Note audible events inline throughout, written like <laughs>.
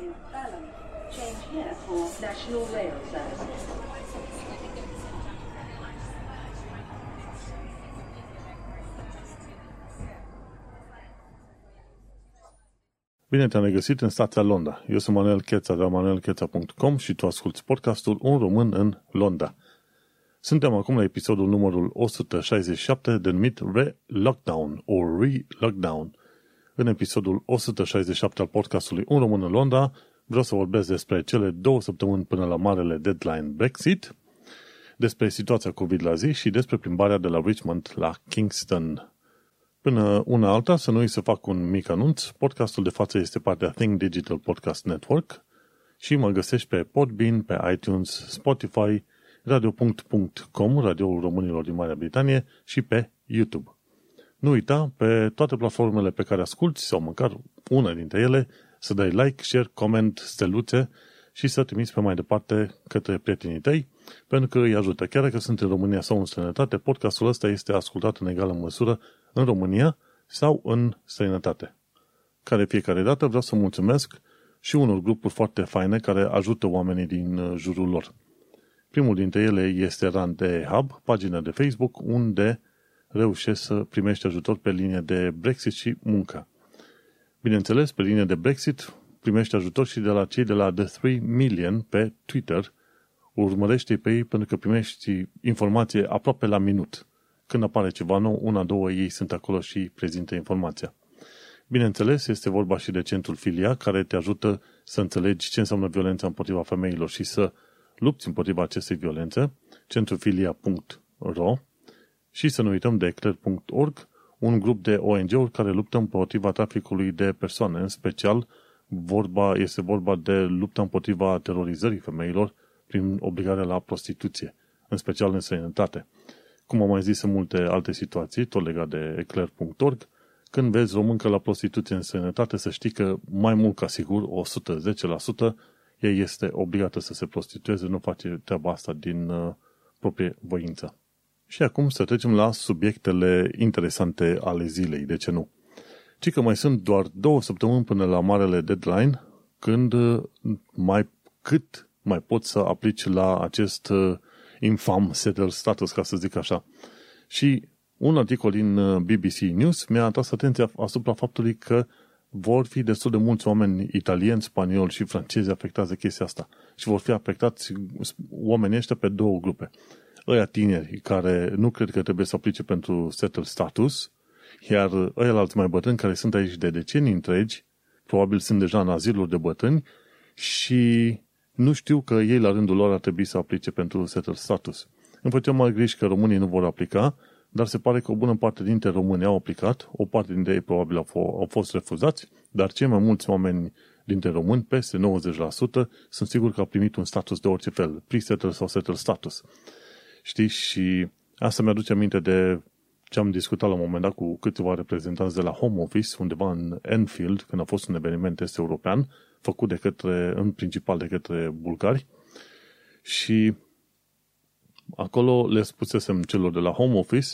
in Balham. Change here for National Rail Services. Bine te-am regăsit în stația Londra. Eu sunt Manuel Cheța de la manuelcheța.com și tu asculti podcastul Un român în Londra. Suntem acum la episodul numărul 167 denumit Re-Lockdown or Re-Lockdown. În episodul 167 al podcastului Un român în Londra vreau să vorbesc despre cele două săptămâni până la marele deadline Brexit, despre situația COVID la zi și despre plimbarea de la Richmond la Kingston. Până una alta, să nu îi să fac un mic anunț, podcastul de față este partea Think Digital Podcast Network și mă găsești pe Podbean, pe iTunes, Spotify, radio.com, radioul românilor din Marea Britanie și pe YouTube. Nu uita, pe toate platformele pe care asculti, sau măcar una dintre ele, să dai like, share, comment, steluțe și să trimiți pe mai departe către prietenii tăi, pentru că îi ajută. Chiar dacă sunt în România sau în străinătate, podcastul ăsta este ascultat în egală măsură în România sau în străinătate. Care fiecare dată vreau să mulțumesc și unor grupuri foarte faine care ajută oamenii din uh, jurul lor. Primul dintre ele este Rande Hub, pagina de Facebook, unde reușești să primești ajutor pe linie de Brexit și muncă. Bineînțeles, pe linie de Brexit primești ajutor și de la cei de la The 3 Million pe Twitter. Urmărește pe ei pentru că primești informație aproape la minut. Când apare ceva nou, una, două, ei sunt acolo și prezintă informația. Bineînțeles, este vorba și de centrul Filia, care te ajută să înțelegi ce înseamnă violența împotriva femeilor și să lupți împotriva acestei violențe, centrufilia.ro și să nu uităm de eclair.org, un grup de ONG-uri care luptă împotriva traficului de persoane, în special vorba, este vorba de lupta împotriva terorizării femeilor prin obligarea la prostituție, în special în străinătate. Cum am mai zis în multe alte situații, tot legat de eclair.org, când vezi româncă la prostituție în sănătate, să știi că mai mult ca sigur, 110%, ea este obligată să se prostitueze, nu face treaba asta din uh, proprie voință. Și acum să trecem la subiectele interesante ale zilei, de ce nu? Ci că mai sunt doar două săptămâni până la marele deadline, când uh, mai cât mai poți să aplici la acest uh, infam settle status, ca să zic așa. Și un articol din uh, BBC News mi-a atras atenția asupra faptului că vor fi destul de mulți oameni italieni, spanioli și francezi afectați de chestia asta. Și vor fi afectați oamenii ăștia pe două grupe. Ăia tineri care nu cred că trebuie să aplice pentru settle status, iar ăia alți mai bătrâni care sunt aici de decenii întregi, probabil sunt deja în aziluri de bătrâni și nu știu că ei la rândul lor ar trebui să aplice pentru settle status. Îmi făceam mai griji că românii nu vor aplica, dar se pare că o bună parte dintre români au aplicat, o parte dintre ei probabil au, f- au fost refuzați, dar cei mai mulți oameni dintre români, peste 90%, sunt sigur că au primit un status de orice fel, pre-settle sau settle status. Știi? Și asta mi-aduce aminte de ce am discutat la un moment dat cu câțiva reprezentanți de la Home Office, undeva în Enfield, când a fost un eveniment este european, făcut de către, în principal de către bulgari, și acolo le spusesem celor de la Home Office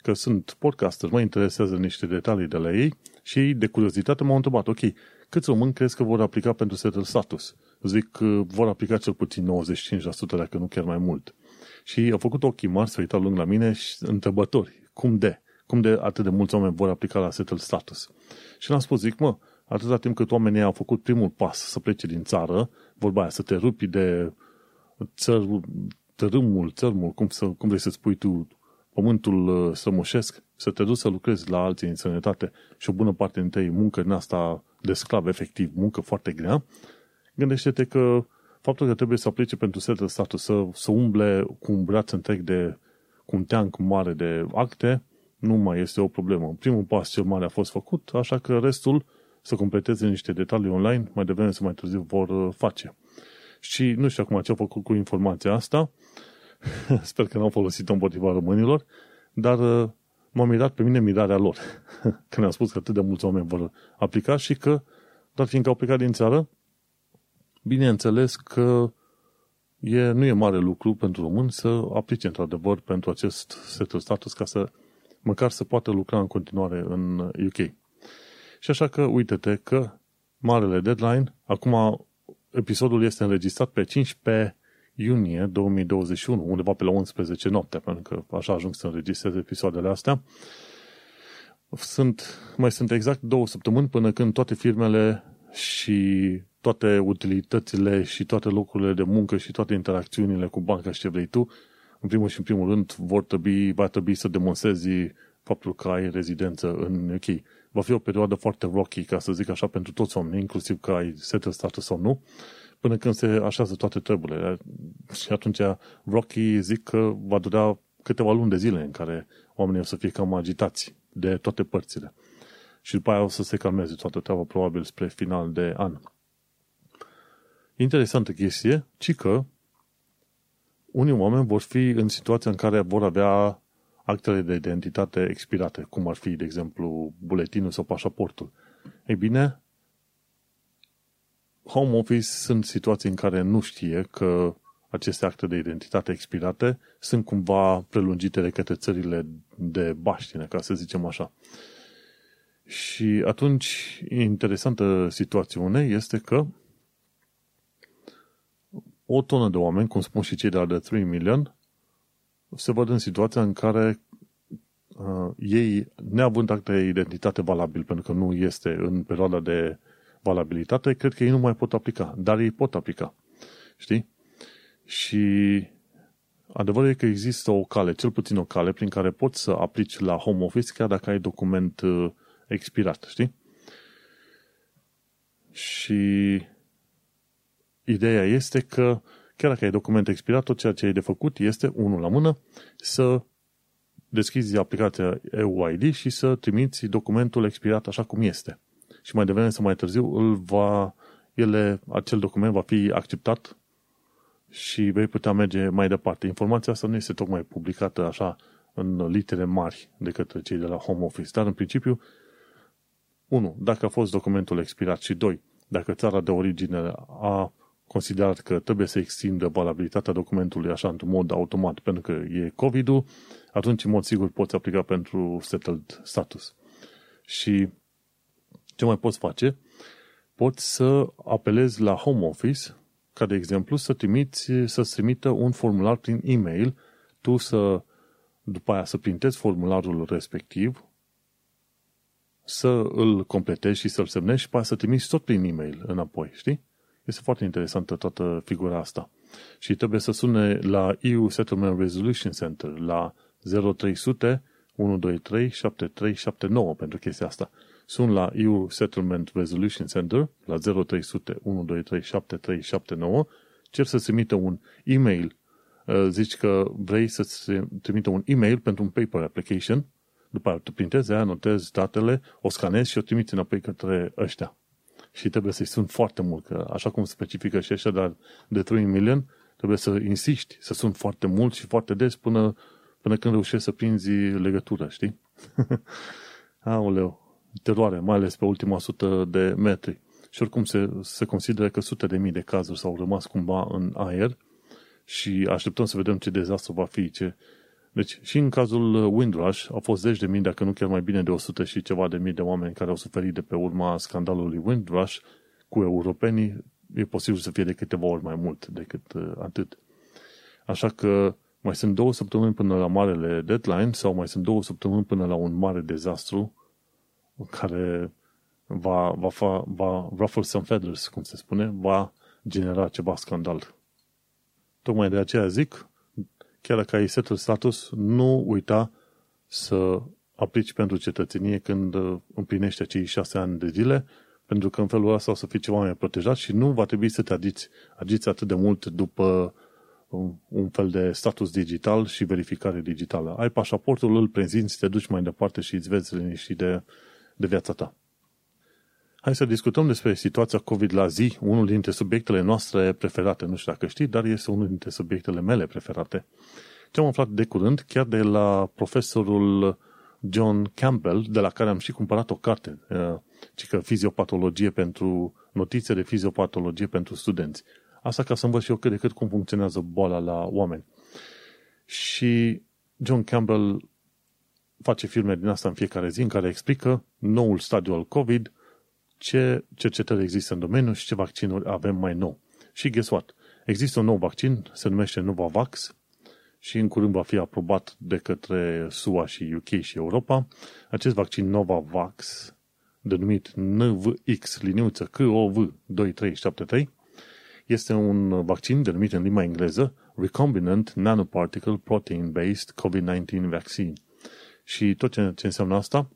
că sunt podcaster, mă interesează niște detalii de la ei și ei, de curiozitate, m-au întrebat, ok, câți români crezi că vor aplica pentru settle status? Zic că vor aplica cel puțin 95%, dacă nu chiar mai mult. Și au făcut ochii mari să uitau lângă la mine și întrebători. Cum de? Cum de atât de mulți oameni vor aplica la settle status? Și l-am spus, zic, mă, atâta timp cât oamenii au făcut primul pas să plece din țară, vorba aia, să te rupi de țăr, tărâmul, țărmul, cum, să, cum vrei să spui tu, pământul uh, strămoșesc, să te duci să lucrezi la alții în sănătate și o bună parte dintre ei muncă din asta de sclav, efectiv, muncă foarte grea, gândește-te că faptul că trebuie să aplice pentru setul status, să, să umble cu un braț întreg de, cu un teanc mare de acte, nu mai este o problemă. Primul pas cel mare a fost făcut, așa că restul să completeze niște detalii online, mai devreme să mai târziu vor uh, face. Și nu știu acum ce au făcut cu informația asta, <laughs> sper că n-au folosit-o împotriva românilor, dar uh, m-a mirat pe mine mirarea lor, <laughs> când am spus că atât de mulți oameni vor aplica și că, dar fiindcă au plecat din țară, bineînțeles că e, nu e mare lucru pentru român să aplice într-adevăr pentru acest setul status ca să măcar să poată lucra în continuare în UK. Și așa că uite-te că marele deadline Acum, episodul este înregistrat pe 15 iunie 2021, undeva pe la 11 noaptea, pentru că așa ajung să înregistrez episoadele astea. Sunt, mai sunt exact două săptămâni până când toate firmele și toate utilitățile și toate locurile de muncă și toate interacțiunile cu banca și ce vrei tu, în primul și în primul rând, vor trebui, va trebui să demonstrezi faptul că ai rezidență în UK. Va fi o perioadă foarte rocky, ca să zic așa, pentru toți oamenii, inclusiv că ai settled status sau nu, până când se așează toate treburile. Și atunci rocky zic că va dura câteva luni de zile în care oamenii o să fie cam agitați de toate părțile. Și după aia o să se calmeze toată treaba, probabil spre final de an. Interesantă chestie, ci că unii oameni vor fi în situația în care vor avea actele de identitate expirate, cum ar fi, de exemplu, buletinul sau pașaportul. Ei bine, Home Office sunt situații în care nu știe că aceste acte de identitate expirate sunt cumva prelungite de către țările de baștine, ca să zicem așa. Și atunci, interesantă situațiune este că o tonă de oameni, cum spun și cei de la The 3 Million, se văd în situația în care uh, ei, neavând act de identitate valabil, pentru că nu este în perioada de valabilitate, cred că ei nu mai pot aplica, dar ei pot aplica. Știi? Și adevărul e că există o cale, cel puțin o cale, prin care poți să aplici la home office chiar dacă ai document uh, expirat, știi? Și ideea este că chiar dacă ai document expirat, tot ceea ce ai de făcut este, unul la mână, să deschizi aplicația EUID și să trimiți documentul expirat așa cum este. Și mai devreme sau mai târziu îl va, ele, acel document va fi acceptat și vei putea merge mai departe. Informația asta nu este tocmai publicată așa în litere mari de către cei de la Home Office, dar în principiu, 1. Dacă a fost documentul expirat și 2. Dacă țara de origine a considerat că trebuie să extindă valabilitatea documentului așa într-un mod automat pentru că e COVID-ul, atunci în mod sigur poți aplica pentru settled status. Și ce mai poți face? Poți să apelezi la Home Office, ca de exemplu să trimiți, să-ți trimită un formular prin e-mail, tu să după aia să printezi formularul respectiv, să îl completezi și să-l semnezi și pe aia să trimiți tot prin e-mail înapoi, știi? Este foarte interesantă toată figura asta. Și trebuie să sune la EU Settlement Resolution Center la 0300 123 7379 pentru chestia asta. Sun la EU Settlement Resolution Center la 0300 123 7379 cer să-ți trimită un e-mail uh, zici că vrei să-ți trimită un e-mail pentru un paper application după aceea tu printezi aia, notezi datele, o scanezi și o trimiți înapoi către ăștia și trebuie să-i sun foarte mult, că așa cum specifică și ăștia dar de 3 million, trebuie să insisti, să sun foarte mult și foarte des până, până când reușești să prinzi legătura, știi? <laughs> Aoleu, teroare, mai ales pe ultima sută de metri. Și oricum se, se consideră că sute de mii de cazuri s-au rămas cumva în aer și așteptăm să vedem ce dezastru va fi, ce, deci și în cazul uh, Windrush au fost zeci de mii, dacă nu chiar mai bine de 100 și ceva de mii de oameni care au suferit de pe urma scandalului Windrush cu europenii, e posibil să fie de câteva ori mai mult decât uh, atât. Așa că mai sunt două săptămâni până la marele deadline sau mai sunt două săptămâni până la un mare dezastru care va, va, fa, va ruffle some feathers, cum se spune, va genera ceva scandal. Tocmai de aceea zic, chiar dacă ai setul status, nu uita să aplici pentru cetățenie când uh, împlinești acei șase ani de zile, pentru că în felul ăsta o să fii ceva mai protejat și nu va trebui să te agiți, agiți atât de mult după un, un fel de status digital și verificare digitală. Ai pașaportul, îl prezinți, te duci mai departe și îți vezi liniștit de, de viața ta. Hai să discutăm despre situația COVID la zi, unul dintre subiectele noastre preferate. Nu știu dacă știi, dar este unul dintre subiectele mele preferate. Ce am aflat de curând, chiar de la profesorul John Campbell, de la care am și cumpărat o carte, uh, ci că fiziopatologie pentru, notițe de fiziopatologie pentru studenți. Asta ca să învăț și eu cât de cât cum funcționează boala la oameni. Și John Campbell face filme din asta în fiecare zi în care explică noul stadiu al COVID, ce cercetări există în domeniu și ce vaccinuri avem mai nou. Și guess what? Există un nou vaccin, se numește Novavax și în curând va fi aprobat de către SUA și UK și Europa. Acest vaccin Novavax, denumit NVX, liniuță KOV2373, este un vaccin denumit în limba engleză Recombinant Nanoparticle Protein-Based COVID-19 Vaccine. Și tot ce, ce înseamnă asta,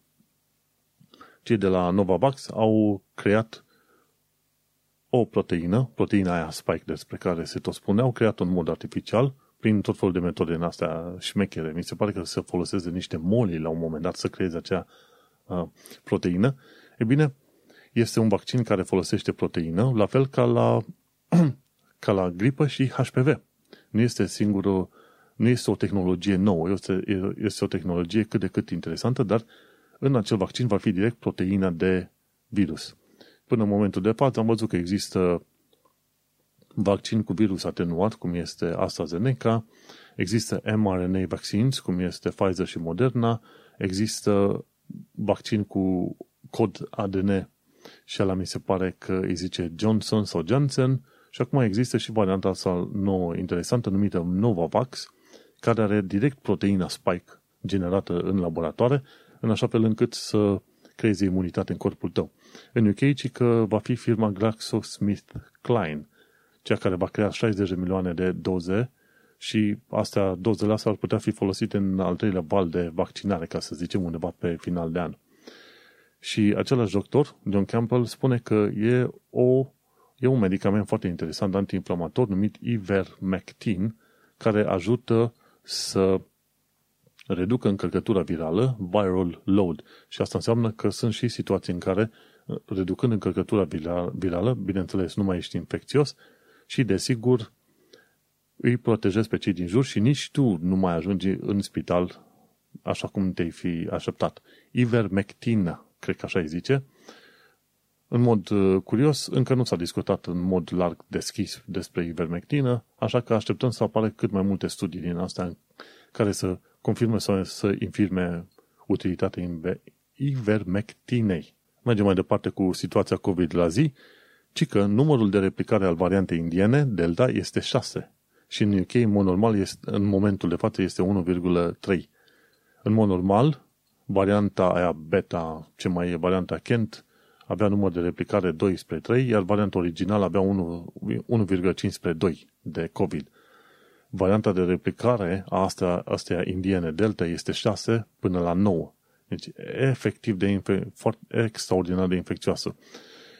cei de la Novavax au creat o proteină, proteina aia spike despre care se tot spune, au creat în mod artificial prin tot felul de metode în astea șmechere. Mi se pare că se folosesc de niște moli la un moment dat să creeze acea uh, proteină. E bine, este un vaccin care folosește proteină, la fel ca la, <clears throat> ca la gripă și HPV. Nu este singurul, nu este o tehnologie nouă, este, este o tehnologie cât de cât interesantă, dar în acel vaccin va fi direct proteina de virus. Până în momentul de față am văzut că există vaccin cu virus atenuat, cum este AstraZeneca, există mRNA vaccines, cum este Pfizer și Moderna, există vaccin cu cod ADN și ala mi se pare că îi zice Johnson sau Janssen și acum există și varianta asta nouă interesantă numită Novavax, care are direct proteina spike generată în laboratoare, în așa fel încât să creeze imunitate în corpul tău. În UK, ci că va fi firma GlaxoSmithKline, cea care va crea 60 de milioane de doze și astea, dozele astea ar putea fi folosite în al treilea val de vaccinare, ca să zicem undeva pe final de an. Și același doctor, John Campbell, spune că e, o, e un medicament foarte interesant antiinflamator numit Ivermectin, care ajută să reducă încărcătura virală, viral load. Și asta înseamnă că sunt și situații în care, reducând încărcătura virală, bineînțeles, nu mai ești infecțios și, desigur, îi protejezi pe cei din jur și nici tu nu mai ajungi în spital așa cum te-ai fi așteptat. Ivermectina, cred că așa îi zice. În mod uh, curios, încă nu s-a discutat în mod larg deschis despre ivermectină, așa că așteptăm să apară cât mai multe studii din astea care să confirme sau să infirme utilitatea ivermectinei. Mergem mai departe cu situația COVID la zi, ci că numărul de replicare al variantei indiene, Delta, este 6 și în UK, în mod normal, este, în momentul de față este 1,3. În mod normal, varianta aia beta, ce mai e varianta Kent, avea număr de replicare 2 spre 3, iar varianta originală avea 1,5 spre 2 de COVID. Varianta de replicare a astea, astea indiene Delta este 6 până la 9. Deci, efectiv de infe- foarte extraordinar de infecțioasă.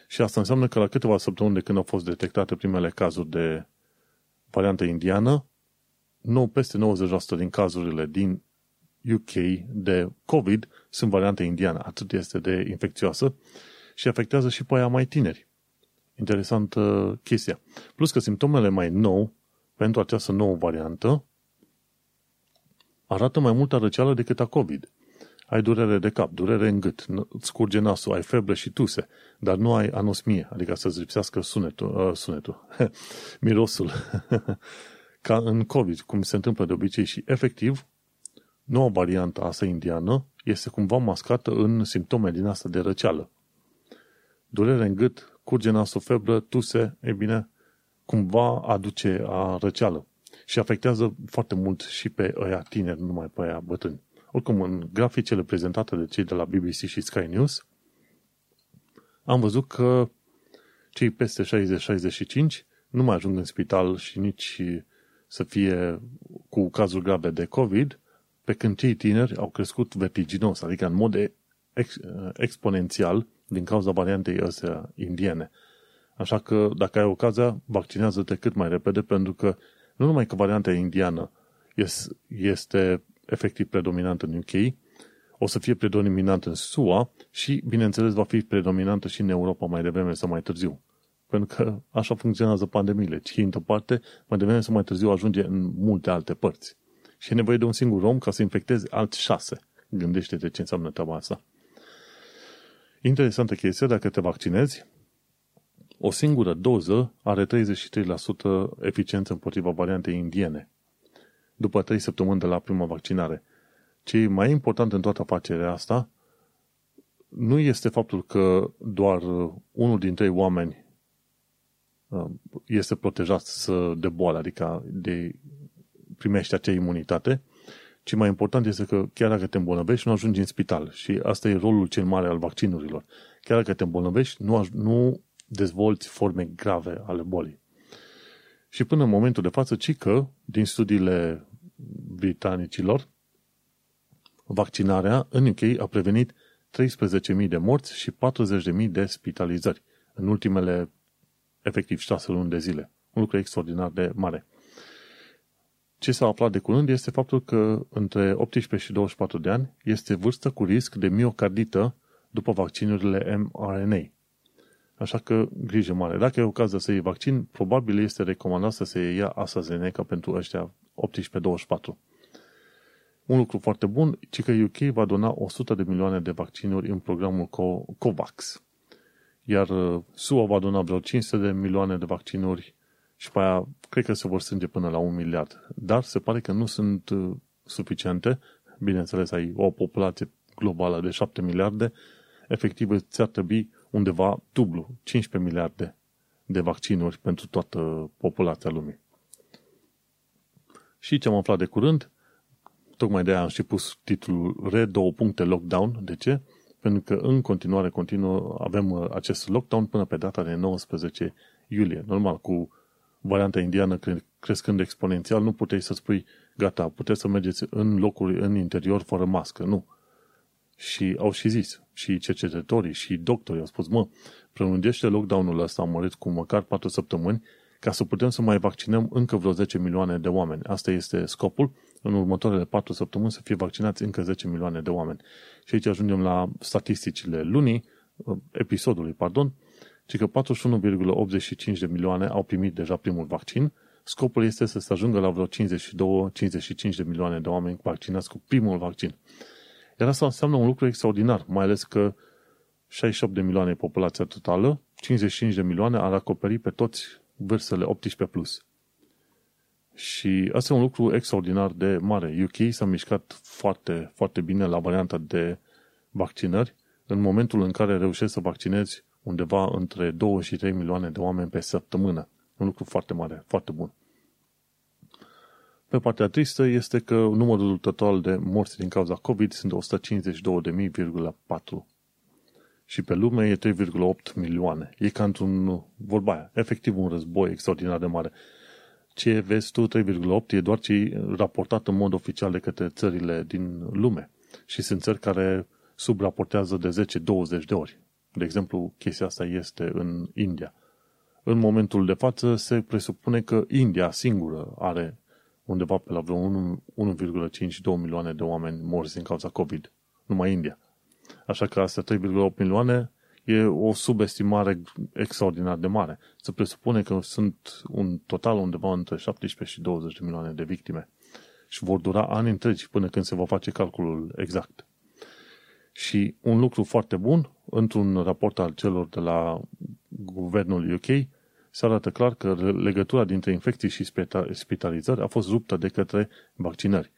Și asta înseamnă că la câteva săptămâni de când au fost detectate primele cazuri de variantă indiană, nou, peste 90% din cazurile din UK de COVID sunt variante indiană. Atât este de infecțioasă și afectează și pe aia mai tineri. Interesantă chestia. Plus că simptomele mai nou pentru această nouă variantă arată mai multă răceală decât a COVID. Ai durere de cap, durere în gât, scurge nasul, ai febră și tuse, dar nu ai anosmie, adică să-ți lipsească sunetul, uh, sunetul <laughs> mirosul, <laughs> ca în COVID, cum se întâmplă de obicei și efectiv, noua variantă asta indiană este cumva mascată în simptome din asta de răceală. Durere în gât, curge nasul, febră, tuse, e bine, cumva aduce a răceală și afectează foarte mult și pe ăia tineri, nu numai pe ăia bătrâni. Oricum, în graficele prezentate de cei de la BBC și Sky News, am văzut că cei peste 60-65 nu mai ajung în spital și nici să fie cu cazuri grave de COVID, pe când cei tineri au crescut vertiginos, adică în mod ex- exponențial din cauza variantei astea indiene. Așa că, dacă ai ocazia, vaccinează-te cât mai repede, pentru că nu numai că varianta indiană este efectiv predominantă în UK, o să fie predominantă în SUA și, bineînțeles, va fi predominantă și în Europa mai devreme sau mai târziu. Pentru că așa funcționează pandemiile. Ce într-o parte, mai devreme sau mai târziu ajunge în multe alte părți. Și e nevoie de un singur om ca să infecteze alți șase. Gândește-te ce înseamnă treaba asta. Interesantă chestie, dacă te vaccinezi, o singură doză are 33% eficiență împotriva variantei indiene, după 3 săptămâni de la prima vaccinare. Ce e mai important în toată afacerea asta, nu este faptul că doar unul dintre trei oameni uh, este protejat de boală, adică de primește acea imunitate, ci mai important este că chiar dacă te îmbolnăvești, nu ajungi în spital. Și asta e rolul cel mare al vaccinurilor. Chiar dacă te îmbolnăvești, nu, nu dezvolți forme grave ale bolii. Și până în momentul de față, ci că, din studiile britanicilor, vaccinarea în UK a prevenit 13.000 de morți și 40.000 de spitalizări în ultimele, efectiv, 6 luni de zile. Un lucru extraordinar de mare. Ce s-a aflat de curând este faptul că între 18 și 24 de ani este vârstă cu risc de miocardită după vaccinurile mRNA. Așa că grijă mare. Dacă e ocazia să iei vaccin, probabil este recomandat să se ia AstraZeneca pentru ăștia 18-24. Un lucru foarte bun, ci că UK va dona 100 de milioane de vaccinuri în programul COVAX. Iar uh, SUA va dona vreo 500 de milioane de vaccinuri și pe aia cred că se vor strânge până la un miliard. Dar se pare că nu sunt uh, suficiente. Bineînțeles, ai o populație globală de 7 miliarde, efectiv ți-ar trebui undeva dublu, 15 miliarde de vaccinuri pentru toată populația lumii. Și ce am aflat de curând, tocmai de aia am și pus titlul Re 2 puncte lockdown. De ce? Pentru că în continuare continuă, avem uh, acest lockdown până pe data de 19 iulie. Normal, cu varianta indiană crescând exponențial, nu puteai să spui, gata, puteți să mergeți în locuri în interior fără mască. Nu. Și au și zis, și cercetătorii, și doctorii au spus, mă, prelungește lockdown-ul ăsta mărit cu măcar 4 săptămâni ca să putem să mai vaccinăm încă vreo 10 milioane de oameni. Asta este scopul. În următoarele 4 săptămâni să fie vaccinați încă 10 milioane de oameni. Și aici ajungem la statisticile lunii, episodului, pardon, ci că 41,85 de milioane au primit deja primul vaccin. Scopul este să se ajungă la vreo 52-55 de milioane de oameni vaccinați cu primul vaccin. Iar asta înseamnă un lucru extraordinar, mai ales că 68 de milioane e populația totală, 55 de milioane ar acoperi pe toți vârstele 18+. Plus. Și asta e un lucru extraordinar de mare. UK s-a mișcat foarte, foarte bine la varianta de vaccinări în momentul în care reușești să vaccinezi undeva între 2 și 3 milioane de oameni pe săptămână. Un lucru foarte mare, foarte bun. Pe partea tristă este că numărul total de morți din cauza COVID sunt 152.000,4 și pe lume e 3,8 milioane. E ca într-un, vorba aia, efectiv un război extraordinar de mare. Ce vezi tu, 3,8, e doar ce raportat în mod oficial de către țările din lume. Și sunt țări care subraportează de 10-20 de ori. De exemplu, chestia asta este în India. În momentul de față se presupune că India singură are undeva pe la vreo 1,5-2 milioane de oameni morți din cauza COVID. Numai India. Așa că astea 3,8 milioane e o subestimare extraordinar de mare. Se presupune că sunt un total undeva între 17 și 20 de milioane de victime. Și vor dura ani întregi până când se va face calculul exact. Și un lucru foarte bun, într-un raport al celor de la guvernul UK, se arată clar că legătura dintre infecții și spitalizări a fost ruptă de către vaccinări.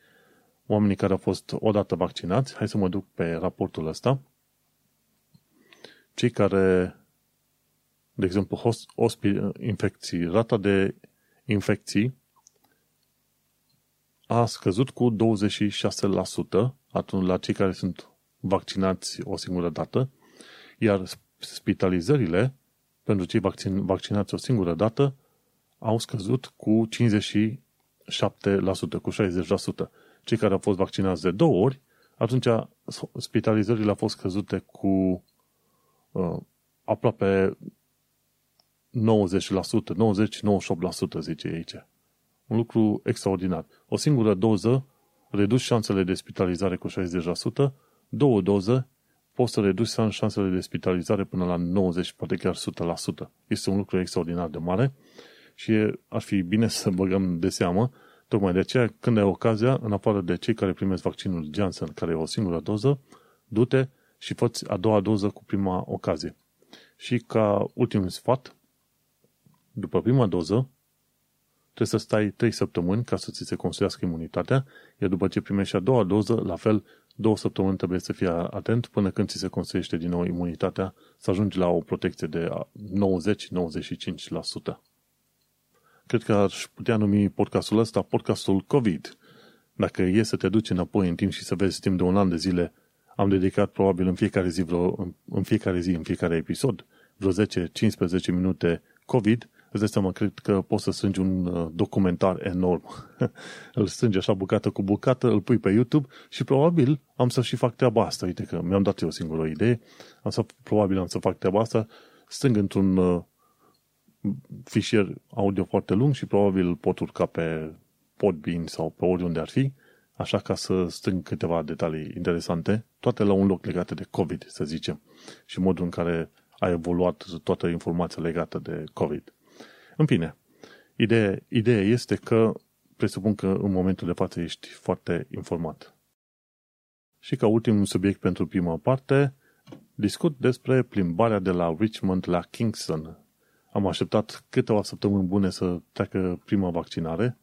Oamenii care au fost odată vaccinați, hai să mă duc pe raportul ăsta, cei care, de exemplu, infecții, rata de infecții a scăzut cu 26% atunci la cei care sunt vaccinați o singură dată, iar spitalizările pentru cei vaccin, vaccinați o singură dată au scăzut cu 57%, cu 60%. Cei care au fost vaccinați de două ori, atunci spitalizările au fost scăzute cu uh, aproape 90%, 90-98% zice aici. Un lucru extraordinar. O singură doză reduci șansele de spitalizare cu 60%, două doze poți să reduci șansele de spitalizare până la 90, poate chiar 100%. Este un lucru extraordinar de mare și ar fi bine <laughs> să băgăm de seamă, tocmai de aceea, când ai ocazia, în afară de cei care primesc vaccinul Janssen, care e o singură doză, du-te și fă a doua doză cu prima ocazie. Și ca ultim sfat, după prima doză, trebuie să stai 3 săptămâni ca să ți se construiască imunitatea, iar după ce primești a doua doză, la fel două săptămâni trebuie să fii atent până când ți se construiește din nou imunitatea să ajungi la o protecție de 90-95%. Cred că aș putea numi podcastul ăsta podcastul COVID. Dacă e să te duci înapoi în timp și să vezi timp de un an de zile, am dedicat probabil în fiecare zi, vreo, în fiecare zi, în fiecare episod, vreo 10-15 minute COVID, îți dai seama, cred că poți să strângi un uh, documentar enorm. <laughs> îl strângi așa bucată cu bucată, îl pui pe YouTube și probabil am să și fac treaba asta. Uite că mi-am dat eu o singură idee. Am să, probabil am să fac treaba asta. Strâng într-un uh, fișier audio foarte lung și probabil îl pot urca pe Podbean sau pe oriunde ar fi, așa ca să strâng câteva detalii interesante, toate la un loc legate de COVID, să zicem, și modul în care a evoluat toată informația legată de COVID. În fine, ideea, ideea este că presupun că în momentul de față ești foarte informat. Și ca ultim subiect pentru prima parte, discut despre plimbarea de la Richmond la Kingston. Am așteptat câteva săptămâni bune să treacă prima vaccinare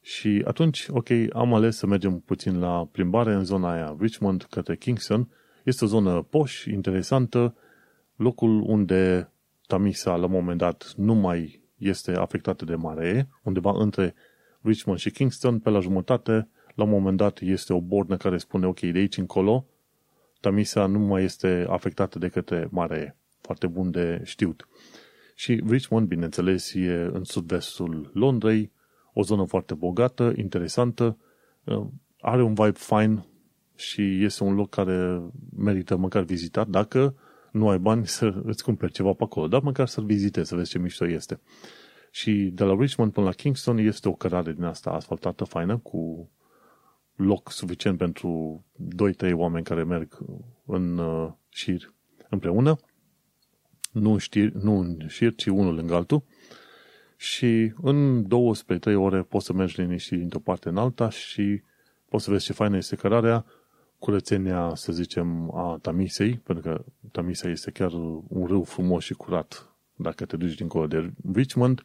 și atunci, ok, am ales să mergem puțin la plimbare în zona aia, Richmond către Kingston. Este o zonă poș, interesantă, locul unde Tamisa la un moment dat nu mai este afectată de maree, undeva între Richmond și Kingston, pe la jumătate, la un moment dat este o bornă care spune, ok, de aici încolo, Tamisa nu mai este afectată de către maree. Foarte bun de știut. Și Richmond, bineînțeles, e în sud-vestul Londrei, o zonă foarte bogată, interesantă, uh, are un vibe fine și este un loc care merită măcar vizitat dacă nu ai bani să îți cumperi ceva pe acolo, dar măcar să-l vizitezi, să vezi ce mișto este. Și de la Richmond până la Kingston este o cărare din asta asfaltată faină cu loc suficient pentru 2-3 oameni care merg în uh, șir împreună. Nu în, știr, nu în șir, ci unul lângă altul. Și în 2-3 ore poți să mergi liniștit dintr-o parte în alta și poți să vezi ce faină este cărarea curățenia, să zicem, a Tamisei, pentru că Tamisa este chiar un râu frumos și curat dacă te duci dincolo de Richmond.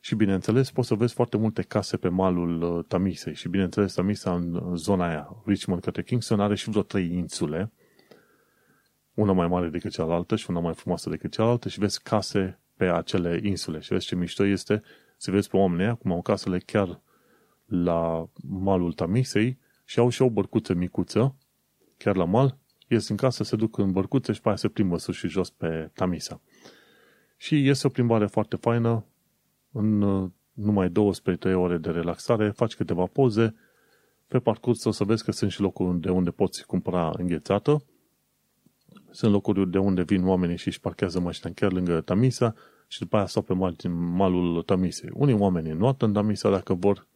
Și bineînțeles, poți să vezi foarte multe case pe malul uh, Tamisei. Și bineînțeles, Tamisa în zona aia, Richmond către Kingston, are și vreo trei insule. Una mai mare decât cealaltă și una mai frumoasă decât cealaltă și vezi case pe acele insule. Și vezi ce mișto este să vezi pe oamenii cum au casele chiar la malul Tamisei și au și o bărcuță micuță, chiar la mal, ies în casă, se duc în bărcuță și pe aia se plimbă sus și jos pe Tamisa. Și este o plimbare foarte faină, în uh, numai 12 ore de relaxare, faci câteva poze, pe parcurs o să vezi că sunt și locuri de unde poți cumpăra înghețată, sunt locuri de unde vin oamenii și își parchează mașina chiar lângă Tamisa și după aia stau pe malul Tamisei. Unii oameni noapte în Tamisa dacă vor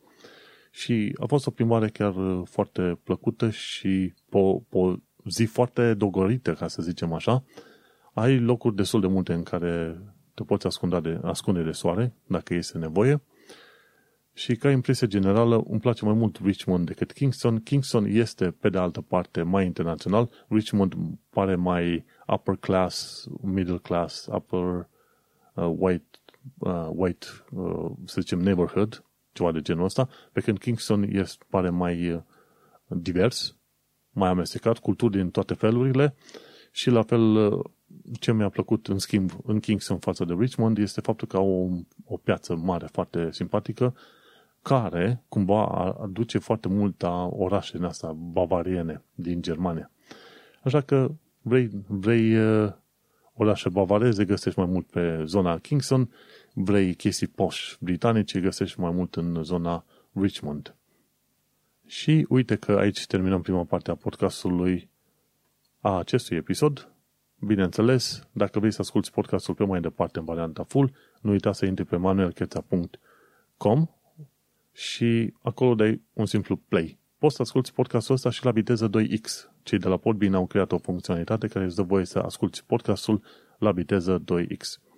și a fost o plimbare chiar uh, foarte plăcută și po, po zi foarte dogorită, ca să zicem așa. Ai locuri destul de multe în care te poți ascunde de, ascunde de soare, dacă este nevoie. Și ca impresie generală, îmi place mai mult Richmond decât Kingston. Kingston este, pe de altă parte, mai internațional. Richmond pare mai upper class, middle class, upper uh, white, uh, white uh, să zicem, neighborhood ceva de genul ăsta, pe când Kingston este, pare mai uh, divers, mai amestecat, culturi din toate felurile și la fel uh, ce mi-a plăcut în schimb în Kingston față de Richmond este faptul că au o, o piață mare, foarte simpatică, care cumva aduce foarte mult a orașe din asta bavariene din Germania. Așa că vrei, vrei uh, orașe bavareze, găsești mai mult pe zona Kingston vrei chestii posh britanice, găsești mai mult în zona Richmond. Și uite că aici terminăm prima parte a podcastului a acestui episod. Bineînțeles, dacă vrei să asculti podcastul pe mai departe în varianta full, nu uita să intri pe manuelcheța.com și acolo dai un simplu play. Poți să asculti podcastul ăsta și la viteză 2x. Cei de la Podbean au creat o funcționalitate care îți dă voie să asculti podcastul la viteză 2x.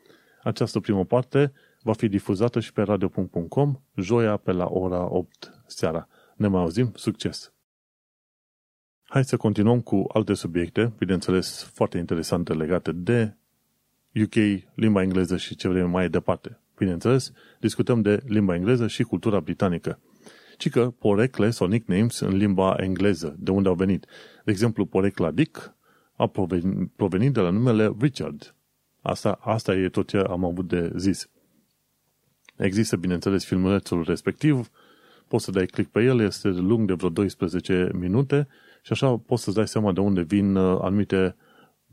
Această primă parte va fi difuzată și pe radio.com joia pe la ora 8 seara. Ne mai auzim, succes! Hai să continuăm cu alte subiecte, bineînțeles foarte interesante legate de UK, limba engleză și ce vrem mai departe. Bineînțeles, discutăm de limba engleză și cultura britanică. ci că porecle sau nicknames în limba engleză, de unde au venit. De exemplu, porecla Dick a provenit de la numele Richard. Asta, asta e tot ce am avut de zis. Există, bineînțeles, filmulețul respectiv, poți să dai click pe el, este lung de vreo 12 minute și așa poți să-ți dai seama de unde vin uh, anumite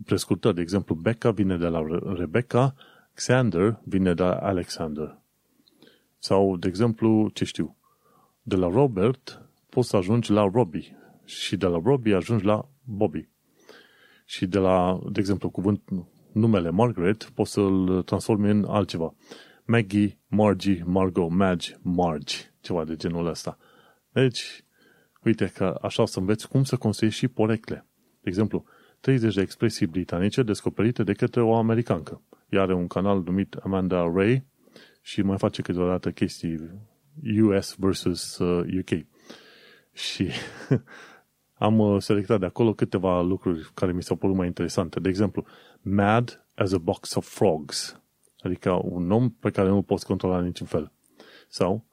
prescurtări. De exemplu, Becca vine de la Rebecca, Xander vine de la Alexander. Sau, de exemplu, ce știu, de la Robert poți să ajungi la Robbie și de la Robbie ajungi la Bobby. Și de la, de exemplu, cuvânt, numele Margaret poți să-l transformi în altceva. Maggie, Margie, Margot, Madge, Marge, ceva de genul ăsta. Deci, uite că așa o să înveți cum să construiești și porecle. De exemplu, 30 de expresii britanice descoperite de către o americancă. Ea are un canal numit Amanda Ray și mai face câteodată chestii US versus UK. Uh, și <laughs> am uh, selectat de acolo câteva lucruri care mi s-au părut mai interesante. De exemplu, mad as a box of frogs. Adică un om pe care nu poți controla în niciun fel. Sau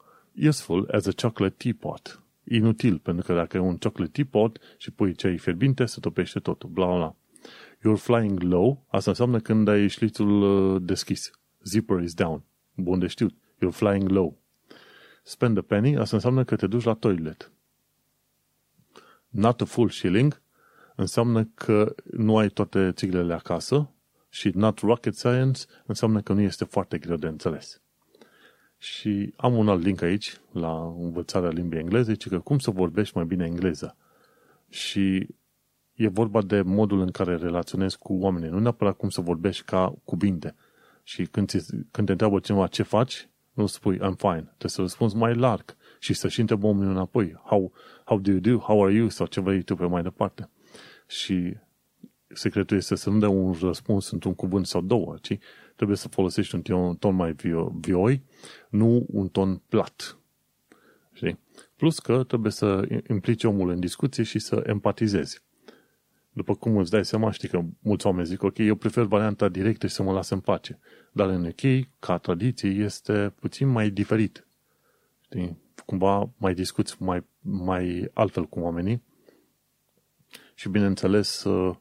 useful as a chocolate teapot. Inutil, pentru că dacă e un chocolate teapot și pui ceai fierbinte, se topește totul. Bla, bla. You're flying low, asta înseamnă când ai șlițul uh, deschis. Zipper is down. Bun de știut. You're flying low. Spend a penny, asta înseamnă că te duci la toilet. Not a full shilling înseamnă că nu ai toate țiglele acasă și not rocket science înseamnă că nu este foarte greu de înțeles. Și am un alt link aici la învățarea limbii engleze, ci că cum să vorbești mai bine engleză. Și e vorba de modul în care relaționezi cu oamenii, nu neapărat cum să vorbești ca cuvinte. Și când, ți, când te întreabă cineva ce faci, nu spui I'm fine. Trebuie să răspunzi mai larg și să-și întrebă omul înapoi. How, how do you do? How are you? Sau ce vrei tu pe mai departe. Și secretul este să nu dea un răspuns într-un cuvânt sau două, ci trebuie să folosești un ton mai vioi, nu un ton plat. Știi? Plus că trebuie să implici omul în discuție și să empatizezi. După cum îți dai seama, știi că mulți oameni zic, ok, eu prefer varianta directă și să mă las în pace. Dar în UK, ca tradiție, este puțin mai diferit. Știi? Cumva mai discuți mai, mai altfel cu oamenii și, bineînțeles, uh,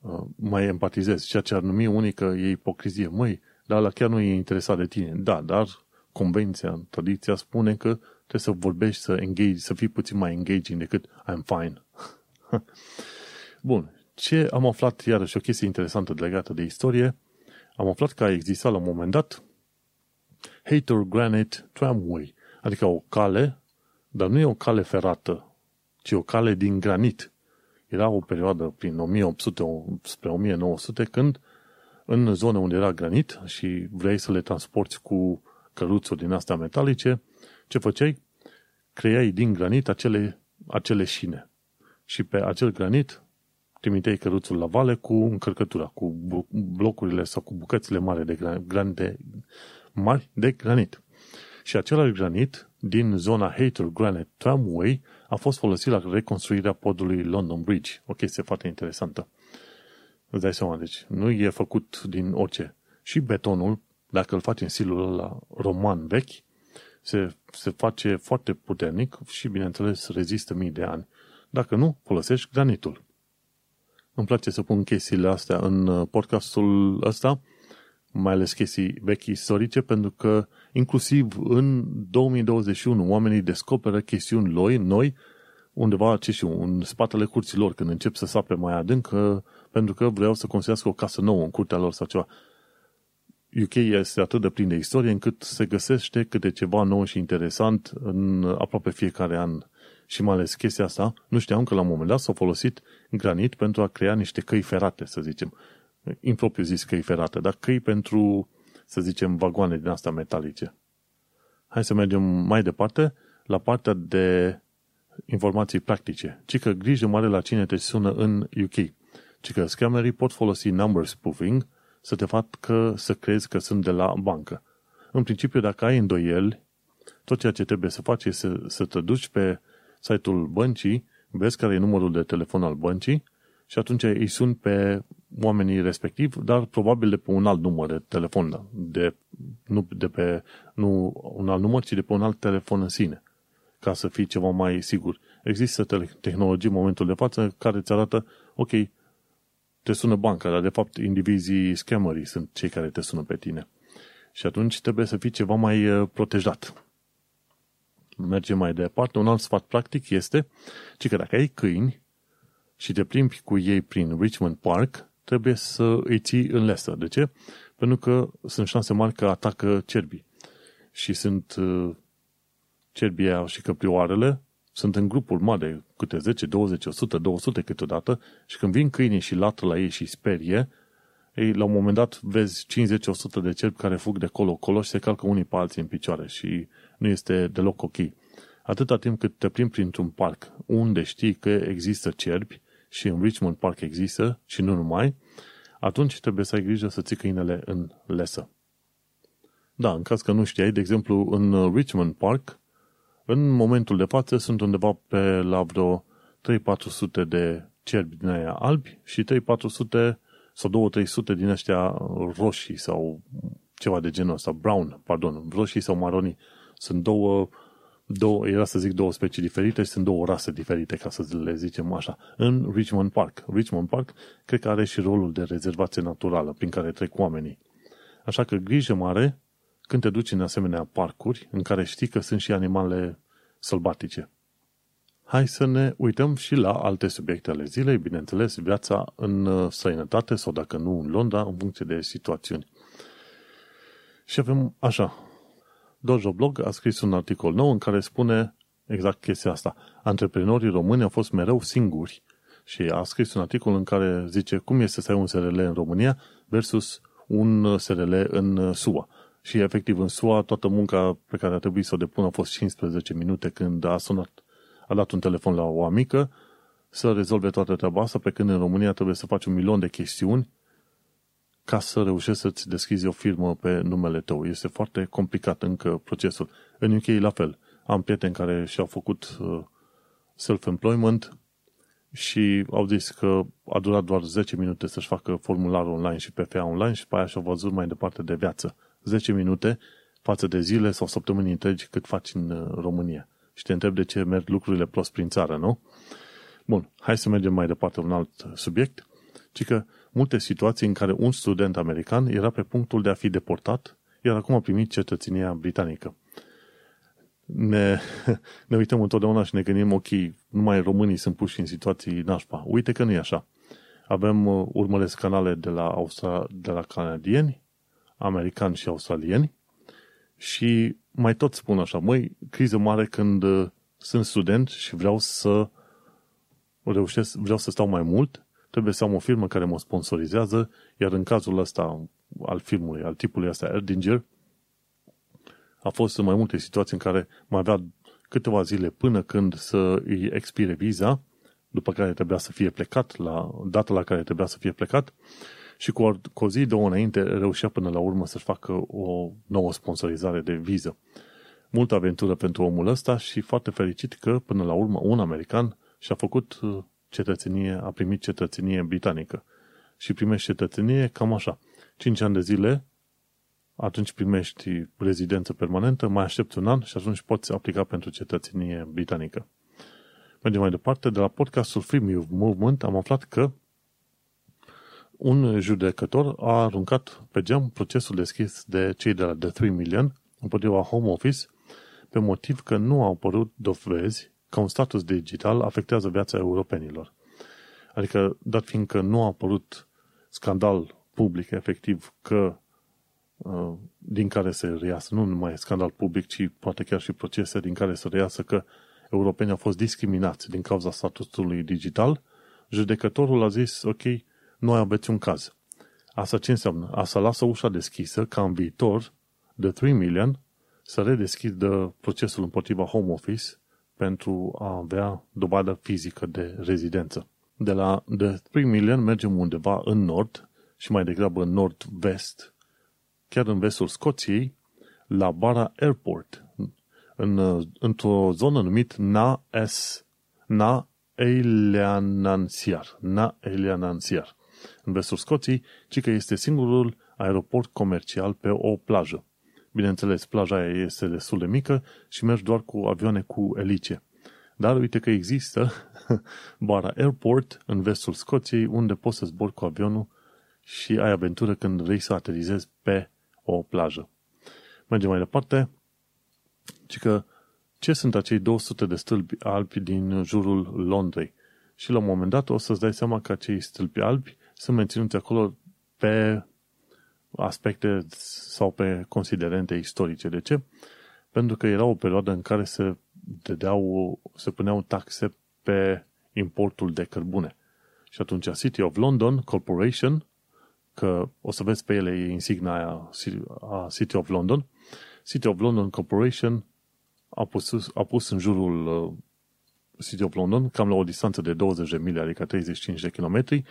uh, mai empatizezi. Ceea ce ar numi unică e ipocrizie. Măi, dar la chiar nu e interesat de tine. Da, dar convenția, tradiția spune că trebuie să vorbești, să engage, să fii puțin mai engaging decât I'm fine. <laughs> Bun. Ce am aflat, iarăși, o chestie interesantă legată de istorie, am aflat că a existat la un moment dat Hater Granite Tramway, adică o cale, dar nu e o cale ferată, ci o cale din granit. Era o perioadă prin 1800 spre 1900 când în zone unde era granit și vrei să le transporti cu căruțuri din astea metalice, ce făceai? Creai din granit acele, acele șine. Și pe acel granit trimiteai căruțul la vale cu încărcătura, cu blocurile sau cu bucățile mari de, gran, de, mari de granit. Și același granit din zona Hater Granite Tramway a fost folosit la reconstruirea podului London Bridge. O chestie foarte interesantă. Îți dai seama, deci nu e făcut din orice. Și betonul, dacă îl faci în stilul la roman vechi, se, se face foarte puternic și, bineînțeles, rezistă mii de ani. Dacă nu, folosești granitul. Îmi place să pun chestiile astea în uh, podcastul ăsta, mai ales chestii vechi istorice, pentru că inclusiv în 2021 oamenii descoperă chestiuni noi, noi undeva, ce știu, în spatele curților, când încep să sape mai adânc, uh, pentru că vreau să construiască o casă nouă în curtea lor sau ceva. UK este atât de plin de istorie încât se găsește câte ceva nou și interesant în aproape fiecare an și mai ales chestia asta, nu știam că la un moment dat s-au folosit granit pentru a crea niște căi ferate, să zicem. Impropriu zis căi ferate, dar căi pentru, să zicem, vagoane din astea metalice. Hai să mergem mai departe la partea de informații practice. Ci că grijă mare la cine te sună în UK. Ci că scammerii pot folosi number spoofing să te facă să crezi că sunt de la bancă. În principiu, dacă ai îndoieli, tot ceea ce trebuie să faci este să, să te duci pe site-ul băncii, vezi care e numărul de telefon al băncii și atunci îi sun pe oamenii respectivi, dar probabil de pe un alt număr de telefon, da, de, nu, de pe, nu un alt număr, ci de pe un alt telefon în sine. ca să fii ceva mai sigur. Există tehnologii în momentul de față care îți arată, ok, te sună banca, dar de fapt indivizii scammerii sunt cei care te sună pe tine. Și atunci trebuie să fii ceva mai uh, protejat. Mergem mai departe. Un alt sfat practic este că dacă ai câini și te plimbi cu ei prin Richmond Park, trebuie să îi ții în lesă. De ce? Pentru că sunt șanse mari că atacă cerbii. Și sunt uh, cerbii și căprioarele sunt în grupuri mari de câte 10, 20, 100, 200 câteodată și când vin câinii și latră la ei și sperie, ei, la un moment dat vezi 50-100 de cerbi care fug de colo-colo și se calcă unii pe alții în picioare și nu este deloc ok. Atâta timp cât te plimbi printr-un parc unde știi că există cerbi și în Richmond Park există și nu numai, atunci trebuie să ai grijă să ții câinele în lesă. Da, în caz că nu știai, de exemplu, în Richmond Park, în momentul de față sunt undeva pe la vreo 3-400 de cerbi din aia albi și 3-400 sau 2-300 din ăștia roșii sau ceva de genul ăsta, brown, pardon, roșii sau maroni. Sunt două, două, era să zic două specii diferite și sunt două rase diferite, ca să le zicem așa, în Richmond Park. Richmond Park cred că are și rolul de rezervație naturală prin care trec oamenii. Așa că grijă mare când te duci în asemenea parcuri în care știi că sunt și animale sălbatice. Hai să ne uităm și la alte subiecte ale zilei, bineînțeles, viața în uh, sănătate sau dacă nu în Londra, în funcție de situațiuni. Și avem așa, Dojo Blog a scris un articol nou în care spune exact chestia asta. Antreprenorii români au fost mereu singuri și a scris un articol în care zice cum este să ai un SRL în România versus un SRL în SUA. Și efectiv în SUA toată munca pe care a trebuit să o depună a fost 15 minute când a sunat, a dat un telefon la o amică să rezolve toată treaba asta, pe când în România trebuie să faci un milion de chestiuni ca să reușești să-ți deschizi o firmă pe numele tău. Este foarte complicat încă procesul. În UK la fel. Am prieteni care și-au făcut uh, self-employment și au zis că a durat doar 10 minute să-și facă formularul online și PFA online și pe aia și-au văzut mai departe de viață. 10 minute față de zile sau săptămâni întregi cât faci în uh, România. Și te întreb de ce merg lucrurile prost prin țară, nu? Bun, hai să mergem mai departe un alt subiect, ci că multe situații în care un student american era pe punctul de a fi deportat, iar acum a primit cetățenia britanică. Ne, <laughs> ne uităm întotdeauna și ne gândim, ok, numai românii sunt puși în situații nașpa. Uite că nu e așa. Avem uh, urmăresc canale de la, Austra, de la canadieni, americani și australieni și mai tot spun așa, măi, criză mare când uh, sunt student și vreau să reușesc, vreau să stau mai mult, trebuie să am o firmă care mă sponsorizează, iar în cazul ăsta al firmului, al tipului ăsta, Erdinger, a fost în mai multe situații în care mai avea câteva zile până când să îi expire viza, după care trebuia să fie plecat, la data la care trebuia să fie plecat, și cu o, cu o zi, două înainte, reușea până la urmă să-și facă o nouă sponsorizare de viză. Multă aventură pentru omul ăsta și foarte fericit că, până la urmă, un american și-a făcut uh, cetățenie, a primit cetățenie britanică. Și primești cetățenie cam așa. 5 ani de zile, atunci primești rezidență permanentă, mai aștepți un an și atunci poți aplica pentru cetățenie britanică. Mergem mai departe. De la podcastul Free Movement am aflat că un judecător a aruncat pe geam procesul deschis de cei de la The 3 Million împotriva Home Office pe motiv că nu au apărut dovezi că un status digital afectează viața europenilor. Adică, dat fiindcă nu a apărut scandal public, efectiv, că uh, din care se reiasă, nu numai scandal public, ci poate chiar și procese din care se reiasă că europenii au fost discriminați din cauza statusului digital, judecătorul a zis, ok, noi aveți un caz. Asta ce înseamnă? Asta lasă ușa deschisă ca în viitor de 3 million să redeschidă procesul împotriva home office pentru a avea dovadă fizică de rezidență. De la de 3 million mergem undeva în nord și mai degrabă în nord-vest, chiar în vestul Scoției, la Bara Airport, în, într-o zonă numit Na S, Na Elianansiar, Na Elianansiar în vestul Scoției, ci că este singurul aeroport comercial pe o plajă. Bineînțeles, plaja aia este destul de mică și mergi doar cu avioane cu elice. Dar uite că există <laughs> Bara Airport în vestul Scoției unde poți să zbori cu avionul și ai aventură când vrei să aterizezi pe o plajă. Mergem mai departe. Și că ce sunt acei 200 de stâlpi albi din jurul Londrei? Și la un moment dat o să-ți dai seama că acei stâlpi albi sunt menținuți acolo pe aspecte sau pe considerente istorice. De ce? Pentru că era o perioadă în care se dădeau, se puneau taxe pe importul de cărbune. Și atunci City of London Corporation, că o să vezi pe ele insigna aia a City of London, City of London Corporation a pus, a pus în jurul uh, City of London, cam la o distanță de 20 de mile, adică 35 de kilometri,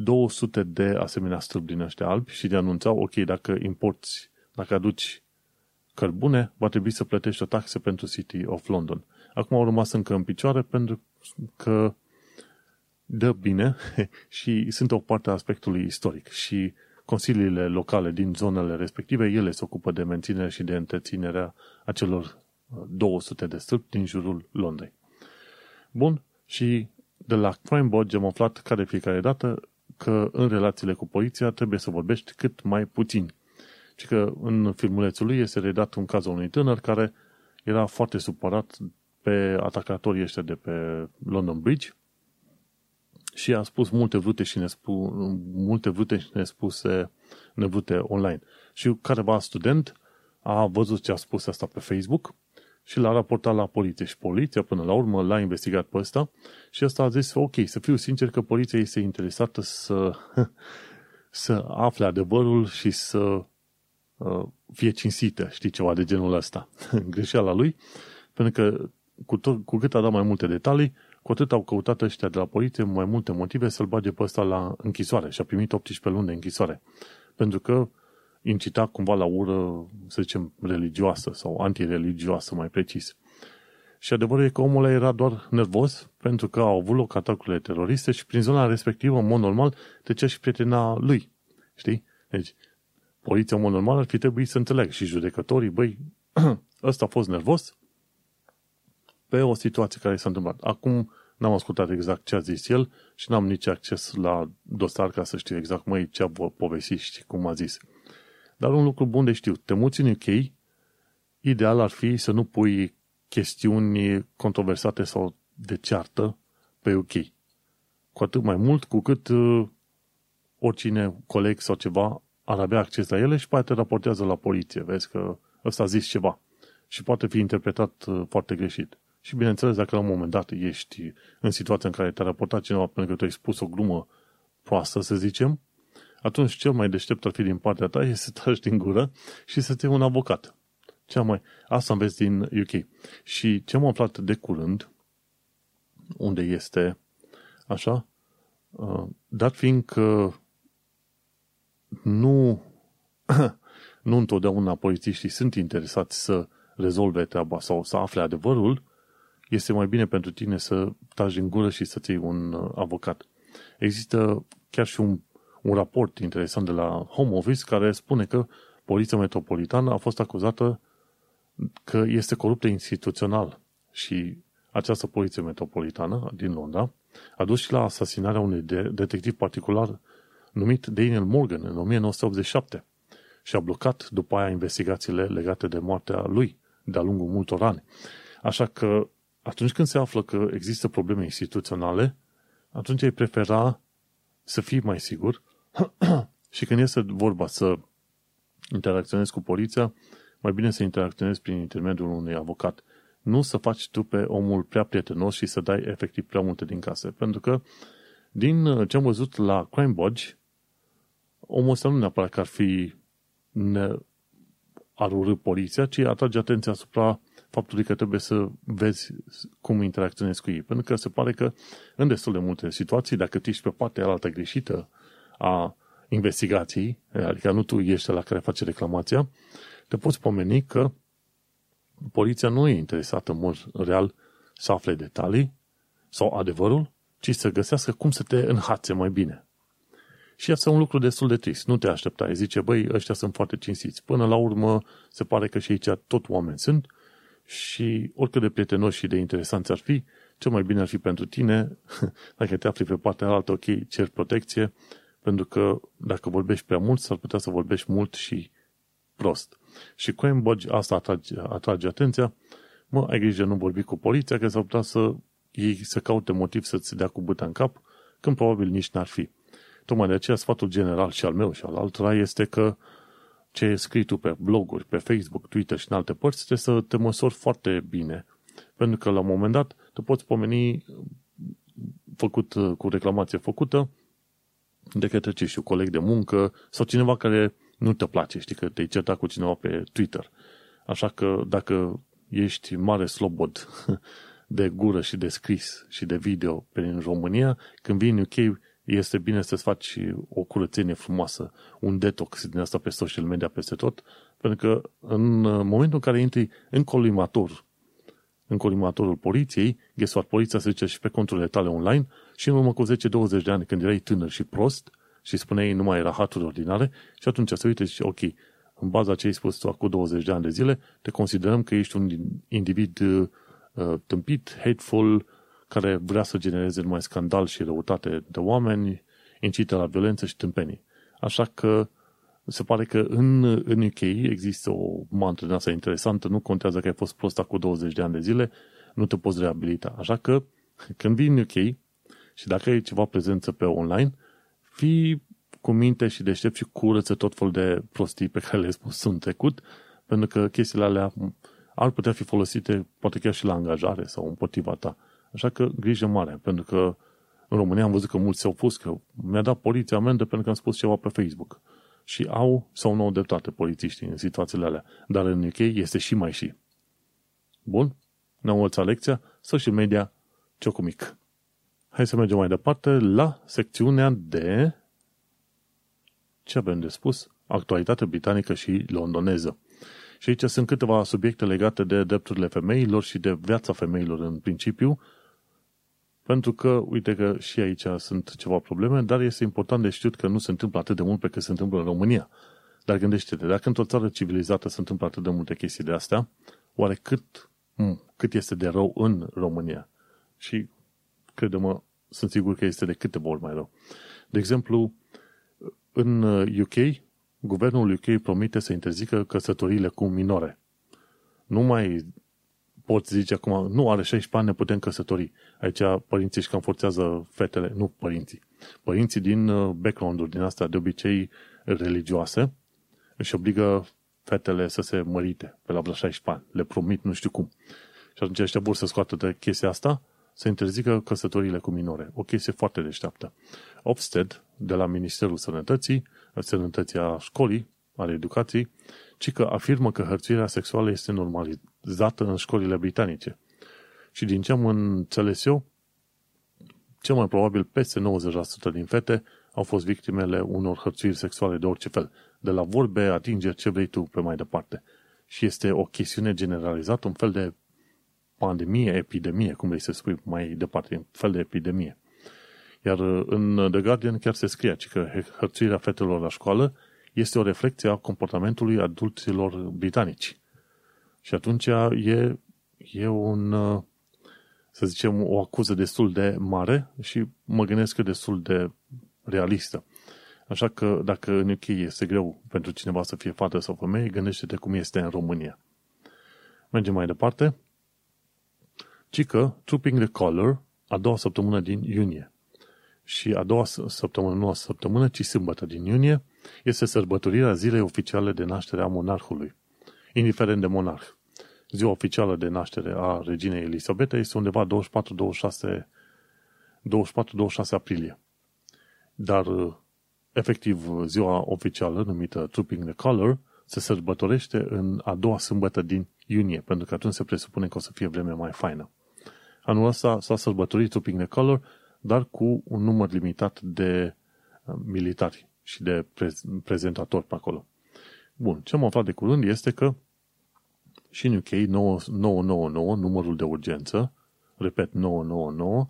200 de asemenea stâlpi din ăștia albi și de anunțau, ok, dacă importi, dacă aduci cărbune, va trebui să plătești o taxă pentru City of London. Acum au rămas încă în picioare pentru că dă bine <laughs> și sunt o parte a aspectului istoric și consiliile locale din zonele respective, ele se ocupă de menținerea și de întreținerea acelor 200 de stâlpi din jurul Londrei. Bun, și de la Crime Board am aflat ca de fiecare dată că în relațiile cu poliția trebuie să vorbești cât mai puțin. Și că în filmulețul lui este redat un caz unui tânăr care era foarte supărat pe atacatorii ăștia de pe London Bridge și a spus multe vrute și nespu, multe vrute și nespuse nevrute online. Și careva student a văzut ce a spus asta pe Facebook și l-a raportat la poliție. Și poliția, până la urmă, l-a investigat pe ăsta și ăsta a zis, ok, să fiu sincer că poliția este interesată să, <laughs> să afle adevărul și să uh, fie cinstită, știi, ceva de genul ăsta. <laughs> Greșeala lui, pentru că cu, tot, cu cât a dat mai multe detalii, cu atât au căutat ăștia de la poliție mai multe motive să-l bage pe ăsta la închisoare și a primit 18 luni de închisoare. Pentru că incita cumva la ură, să zicem, religioasă sau antireligioasă, mai precis. Și adevărul e că omul ăla era doar nervos pentru că au avut loc atacurile teroriste și prin zona respectivă, în mod normal, trecea și prietena lui. Știi? Deci, poliția, în mod normal, ar fi trebuit să înțeleagă și judecătorii, băi, <clears throat> ăsta a fost nervos pe o situație care s-a întâmplat. Acum n-am ascultat exact ce a zis el și n-am nici acces la dosar ca să știu exact, măi, ce a povestit și cum a zis. Dar un lucru bun de știu, te muți în UK, ideal ar fi să nu pui chestiuni controversate sau de ceartă pe UK. Cu atât mai mult cu cât uh, oricine, coleg sau ceva, ar avea acces la ele și poate te raportează la poliție. Vezi că ăsta a zis ceva. Și poate fi interpretat uh, foarte greșit. Și bineînțeles, dacă la un moment dat ești în situația în care te-a raportat cineva pentru că tu ai spus o glumă proastă, să zicem, atunci cel mai deștept ar fi din partea ta e să tași din gură și să-ți iei un avocat. Cea mai... Asta am văzut din UK. Și ce am aflat de curând, unde este așa, uh, dat fiind că nu, <coughs> nu întotdeauna polițiștii sunt interesați să rezolve treaba sau să afle adevărul, este mai bine pentru tine să taci în gură și să-ți iei un uh, avocat. Există chiar și un un raport interesant de la Home Office care spune că Poliția Metropolitană a fost acuzată că este coruptă instituțional și această Poliție Metropolitană din Londra a dus și la asasinarea unui de- detectiv particular numit Daniel Morgan în 1987 și a blocat după aia investigațiile legate de moartea lui de-a lungul multor ani. Așa că atunci când se află că există probleme instituționale, atunci ai prefera să fii mai sigur <clears throat> și când este vorba să interacționezi cu poliția, mai bine să interacționezi prin intermediul unui avocat. Nu să faci tu pe omul prea prietenos și să dai efectiv prea multe din casă. Pentru că, din ce am văzut la Crime Bodge, omul ăsta nu neapărat că ar fi ne, ar urâ poliția, ci atrage atenția asupra faptului că trebuie să vezi cum interacționezi cu ei. Pentru că se pare că în destul de multe situații, dacă tu ești pe partea altă greșită a investigației, adică nu tu ești la care face reclamația, te poți pomeni că poliția nu e interesată în mod real să afle detalii sau adevărul, ci să găsească cum să te înhațe mai bine. Și asta e un lucru destul de trist. Nu te așteptai. Zice, băi, ăștia sunt foarte cinstiți. Până la urmă, se pare că și aici tot oameni sunt și oricât de prietenoși și de interesanți ar fi, cel mai bine ar fi pentru tine, <laughs> dacă te afli pe partea altă, ok, cer protecție, pentru că dacă vorbești prea mult, s-ar putea să vorbești mult și prost. Și Coinbodge asta atrage, atrage atenția, mă, ai grijă nu vorbi cu poliția, că s-ar putea să ei să caute motiv să-ți dea cu băta în cap, când probabil nici n-ar fi. Tocmai de aceea sfatul general și al meu și al altora este că ce scrii tu pe bloguri, pe Facebook, Twitter și în alte părți, trebuie să te măsori foarte bine. Pentru că la un moment dat tu poți pomeni făcut cu reclamație făcută de către ce și coleg de muncă sau cineva care nu te place, știi că te-ai certat cu cineva pe Twitter. Așa că dacă ești mare slobod <laughs> de gură și de scris și de video prin România, când vii în UK, este bine să-ți faci o curățenie frumoasă, un detox din asta pe social media peste tot, pentru că în momentul în care intri în colimator, în colimatorul poliției, guess what, poliția se duce și pe conturile tale online și în urmă cu 10-20 de ani, când erai tânăr și prost și spuneai numai rahaturi ordinare și atunci se uite și zice, ok, în baza ce ai spus tu acum 20 de ani de zile, te considerăm că ești un individ uh, tâmpit, hateful, care vrea să genereze numai scandal și răutate de oameni, incită la violență și tâmpenii. Așa că se pare că în, în UK există o mantră din asta interesantă, nu contează că ai fost prost cu 20 de ani de zile, nu te poți reabilita. Așa că când vii în UK și dacă ai ceva prezență pe online, fii cu minte și deștept și curăță tot felul de prostii pe care le-ai spus în trecut, pentru că chestiile alea ar putea fi folosite poate chiar și la angajare sau împotriva ta. Așa că grijă mare, pentru că în România am văzut că mulți s-au pus că mi-a dat poliția amendă pentru că am spus ceva pe Facebook. Și au sau nu au dreptate polițiștii în situațiile alea. Dar în UK este și mai și. Bun? Ne-am învățat lecția. Social media, ciocul mic. Hai să mergem mai departe la secțiunea de... Ce avem de spus? Actualitate britanică și londoneză. Și aici sunt câteva subiecte legate de drepturile femeilor și de viața femeilor în principiu, pentru că, uite că și aici sunt ceva probleme, dar este important de știut că nu se întâmplă atât de mult pe cât se întâmplă în România. Dar gândește-te, dacă într-o țară civilizată se întâmplă atât de multe chestii de astea, oare cât, m- cât este de rău în România? Și, crede-mă, sunt sigur că este de câteva ori mai rău. De exemplu, în UK, guvernul UK promite să interzică căsătoriile cu minore. Nu mai poți zice acum, nu, are 16 ani, ne putem căsători. Aici părinții își cam forțează fetele, nu părinții. Părinții din uh, background-uri din astea de obicei religioase își obligă fetele să se mărite pe la 16 ani. Le promit nu știu cum. Și atunci ăștia vor să scoată de chestia asta, să interzică căsătoriile cu minore. O chestie foarte deșteaptă. Ofsted, de la Ministerul Sănătății, Sănătății a școlii, al educației, ci că afirmă că hărțuirea sexuală este normalizată în școlile britanice. Și din ce am înțeles eu, cel mai probabil peste 90% din fete au fost victimele unor hărțuiri sexuale de orice fel, de la vorbe, atingeri, ce vrei tu pe mai departe. Și este o chestiune generalizată, un fel de pandemie, epidemie, cum vrei să spui mai departe, un fel de epidemie. Iar în The Guardian chiar se scrie că hărțuirea fetelor la școală este o reflecție a comportamentului adulților britanici. Și atunci e, e un, să zicem, o acuză destul de mare și mă gândesc că destul de realistă. Așa că dacă în UK este greu pentru cineva să fie fată sau femeie, gândește-te cum este în România. Mergem mai departe. Cică, Trooping the Color, a doua săptămână din iunie. Și a doua săptămână, nu a săptămână, ci sâmbătă din iunie, este sărbătorirea zilei oficiale de naștere a monarhului, indiferent de monarh. Ziua oficială de naștere a reginei Elisabeta este undeva 24-26 24-26 aprilie. Dar, efectiv, ziua oficială, numită Trooping the Color, se sărbătorește în a doua sâmbătă din iunie, pentru că atunci se presupune că o să fie vreme mai faină. Anul ăsta s-a sărbătorit Trooping the Color, dar cu un număr limitat de uh, militari și de prezentatori pe acolo. Bun, ce am aflat de curând este că și în UK 999, numărul de urgență, repet 999,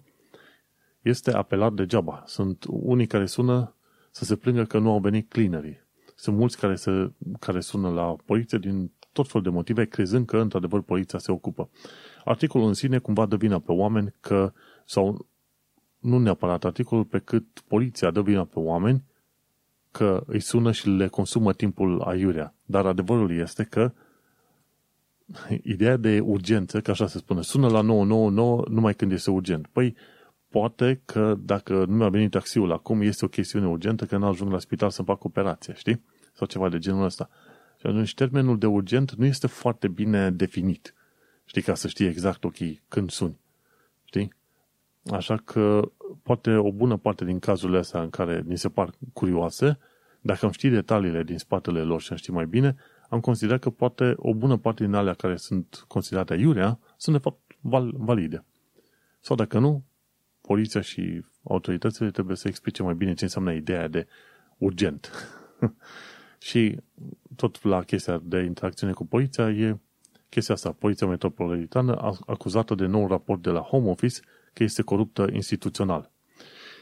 este apelat degeaba. Sunt unii care sună să se plângă că nu au venit cleanerii. Sunt mulți care, se, care sună la poliție din tot fel de motive, crezând că, într-adevăr, poliția se ocupă. Articolul în sine cumva dă vina pe oameni că, sau nu neapărat articolul, pe cât poliția dă vina pe oameni că îi sună și le consumă timpul aiurea. Dar adevărul este că <laughs> ideea de urgență, că așa se spune, sună la 999 numai când este urgent. Păi, poate că dacă nu mi-a venit taxiul acum, este o chestiune urgentă că n-ajung la spital să-mi fac operație, știi? Sau ceva de genul ăsta. Și atunci termenul de urgent nu este foarte bine definit. Știi, ca să știi exact, ok, când suni. Știi? Așa că poate o bună parte din cazurile astea în care ni se par curioase, dacă am ști detaliile din spatele lor și am ști mai bine, am considerat că poate o bună parte din alea care sunt considerate iurea sunt de fapt val- valide. Sau dacă nu, poliția și autoritățile trebuie să explice mai bine ce înseamnă ideea de urgent. <laughs> și tot la chestia de interacțiune cu poliția e chestia asta. Poliția Metropolitană acuzată de nou raport de la Home Office că este coruptă instituțional.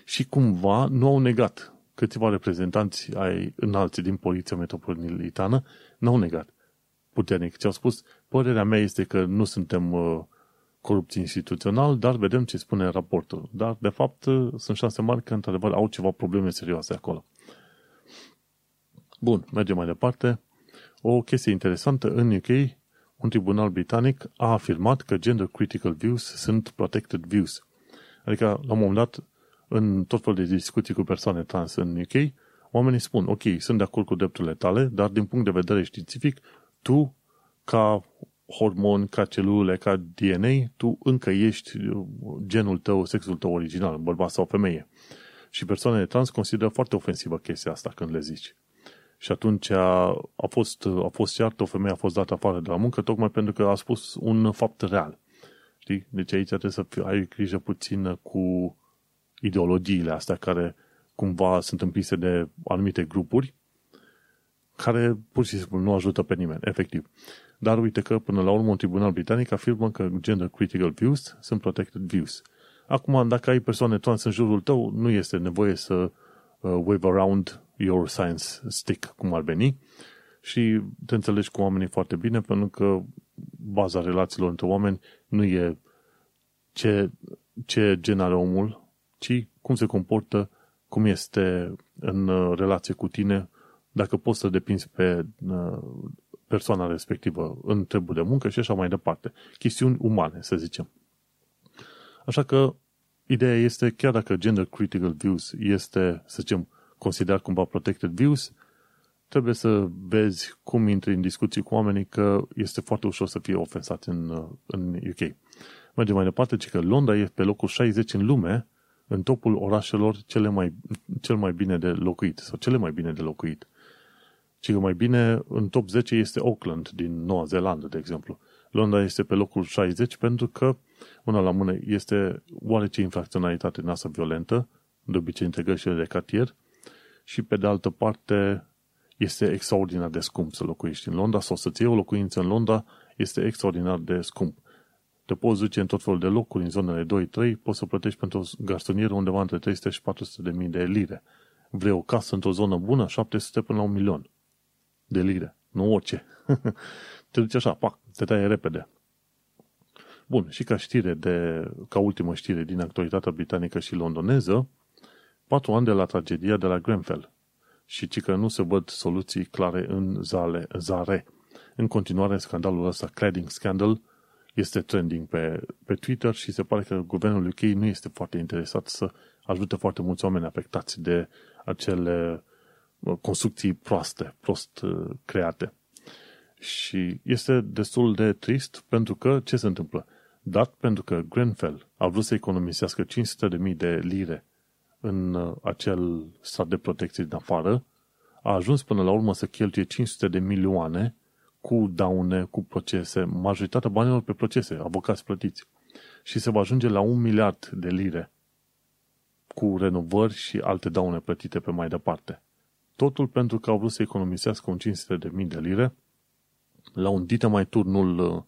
Și cumva nu au negat. Câțiva reprezentanți ai înalți din Poliția Metropolitană n-au negat puternic. Ce au spus, părerea mea este că nu suntem uh, corupți instituțional, dar vedem ce spune raportul. Dar, de fapt, uh, sunt șanse mari că, într-adevăr, au ceva probleme serioase acolo. Bun, mergem mai departe. O chestie interesantă, în UK, un tribunal britanic a afirmat că gender critical views sunt protected views. Adică, la un moment dat, în tot felul de discuții cu persoane trans în UK, oamenii spun, ok, sunt de acord cu drepturile tale, dar din punct de vedere științific, tu, ca hormon, ca celule, ca DNA, tu încă ești genul tău, sexul tău original, bărbat sau femeie. Și persoanele trans consideră foarte ofensivă chestia asta când le zici. Și atunci a, a fost, a fost ceartă, o femeie a fost dată afară de la muncă tocmai pentru că a spus un fapt real. Știi? Deci aici trebuie să fii, ai grijă puțin cu ideologiile astea care cumva sunt împinse de anumite grupuri care pur și simplu nu ajută pe nimeni, efectiv. Dar uite că până la urmă un tribunal britanic afirmă că gender critical views sunt protected views. Acum, dacă ai persoane trans în jurul tău, nu este nevoie să uh, wave around your science stick, cum ar veni, și te înțelegi cu oamenii foarte bine, pentru că baza relațiilor între oameni nu e ce, ce gen are omul, ci cum se comportă, cum este în uh, relație cu tine, dacă poți să depinzi pe uh, persoana respectivă în trebul de muncă și așa mai departe. Chestiuni umane, să zicem. Așa că ideea este, chiar dacă gender critical views este, să zicem, considerat cumva protected views, trebuie să vezi cum intri în discuții cu oamenii că este foarte ușor să fie ofensat în, în UK. Mergem mai departe, ci că Londra e pe locul 60 în lume în topul orașelor cele mai, cel mai bine de locuit sau cele mai bine de locuit. Ci că mai bine în top 10 este Auckland din Noua Zeelandă, de exemplu. Londra este pe locul 60 pentru că, una la mână, este oarece infracționalitate în asta violentă, de obicei între gășile de cartier, și pe de altă parte este extraordinar de scump să locuiești în Londra sau să-ți iei o locuință în Londra este extraordinar de scump. Te poți duce în tot felul de locuri, în zonele 2-3, poți să plătești pentru o garsonieră undeva între 300 și 400 de mii de lire. Vrei o casă într-o zonă bună, 700 până la un milion de lire. Nu orice. <laughs> te duci așa, pac, te taie repede. Bun, și ca știre de, ca ultimă știre din actualitatea britanică și londoneză, patru ani de la tragedia de la Grenfell și ci că nu se văd soluții clare în zale, zare. În continuare, scandalul ăsta, cladding scandal, este trending pe, pe Twitter și se pare că guvernul UK nu este foarte interesat să ajute foarte mulți oameni afectați de acele construcții proaste, prost uh, create. Și este destul de trist pentru că ce se întâmplă? Dat pentru că Grenfell a vrut să economisească 500.000 de lire în uh, acel stat de protecție din afară, a ajuns până la urmă să cheltuie 500 de milioane cu daune, cu procese, majoritatea banilor pe procese, avocați plătiți. Și se va ajunge la un miliard de lire cu renovări și alte daune plătite pe mai departe. Totul pentru că au vrut să economisească un 500 de mii de lire la un dita mai turnul, uh,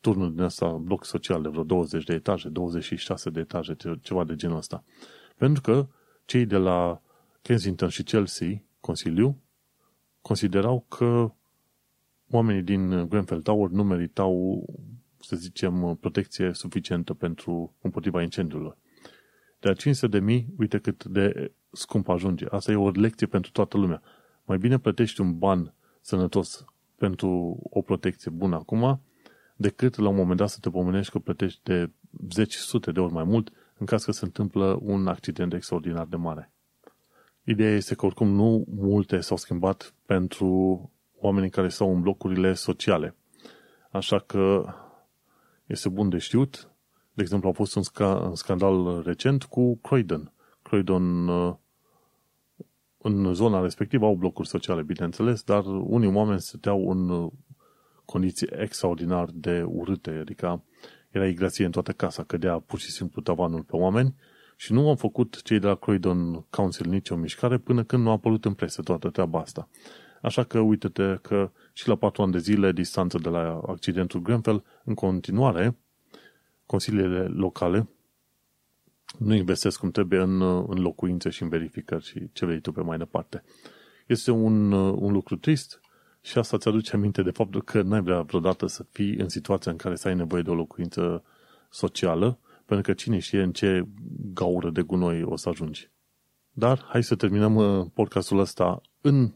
turnul din asta, bloc social de vreo 20 de etaje, 26 de etaje, ceva de genul ăsta. Pentru că cei de la Kensington și Chelsea, Consiliu, considerau că oamenii din Grenfell Tower nu meritau, să zicem, protecție suficientă pentru împotriva incendiilor. De a 500 de mii, uite cât de scump ajunge. Asta e o lecție pentru toată lumea. Mai bine plătești un ban sănătos pentru o protecție bună acum, decât la un moment dat să te pomenești că plătești de 10 sute de ori mai mult în caz că se întâmplă un accident extraordinar de mare. Ideea este că oricum nu multe s-au schimbat pentru oamenii care stau în blocurile sociale. Așa că este bun de știut. De exemplu, a fost un, sca- un scandal recent cu Croydon. Croydon uh, în zona respectivă au blocuri sociale, bineînțeles, dar unii oameni stăteau în uh, condiții extraordinar de urâte, adică era igrație în toată casa, cădea pur și simplu tavanul pe oameni și nu au făcut cei de la Croydon Council nicio mișcare până când nu a apărut în presă toată treaba asta. Așa că uite-te că și la patru ani de zile distanță de la accidentul Grenfell, în continuare, consiliile locale nu investesc cum trebuie în, în locuințe și în verificări și ce vrei tu pe mai departe. Este un, un lucru trist și asta ți aduce aminte de faptul că n-ai vrea vreodată să fii în situația în care să ai nevoie de o locuință socială, pentru că cine știe în ce gaură de gunoi o să ajungi. Dar hai să terminăm uh, podcastul ăsta în,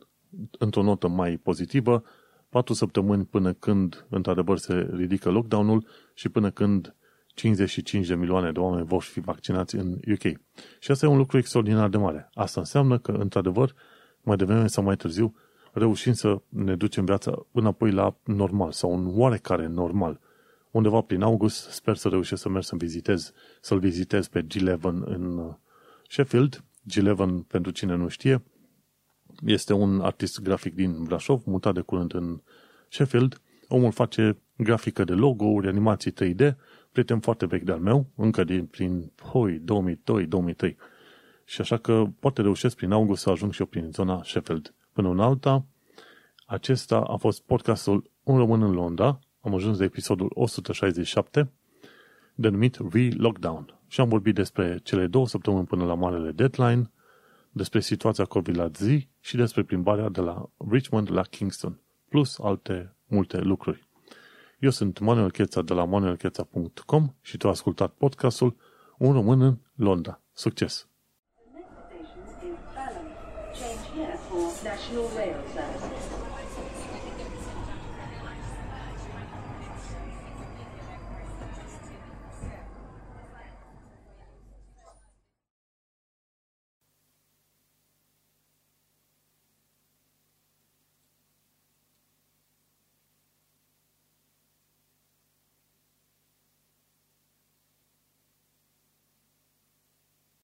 într-o notă mai pozitivă, patru săptămâni până când într-adevăr se ridică lockdown-ul și până când 55 de milioane de oameni vor fi vaccinați în UK. Și asta e un lucru extraordinar de mare. Asta înseamnă că, într-adevăr, mai devreme sau mai târziu, reușim să ne ducem viața înapoi la normal sau un oarecare normal. Undeva prin august sper să reușesc să merg să vizitez, să-l vizitez pe G11 în uh, Sheffield. G11, pentru cine nu știe, este un artist grafic din Brașov, mutat de curând în Sheffield. Omul face grafică de logo-uri, animații 3D, prieten foarte vechi de-al meu, încă din prin hoi, 2002-2003. Și așa că poate reușesc prin august să ajung și eu prin zona Sheffield. Până în alta, acesta a fost podcastul Un român în Londra. Am ajuns de episodul 167, denumit Re-Lockdown. Și am vorbit despre cele două săptămâni până la marele deadline, despre situația COVID la zi și despre plimbarea de la Richmond la Kingston, plus alte multe lucruri. Eu sunt Manuel Cheța de la manuelcheța.com și tu ai ascultat podcastul Un român în Londra. Succes! Change here for National Rail Service.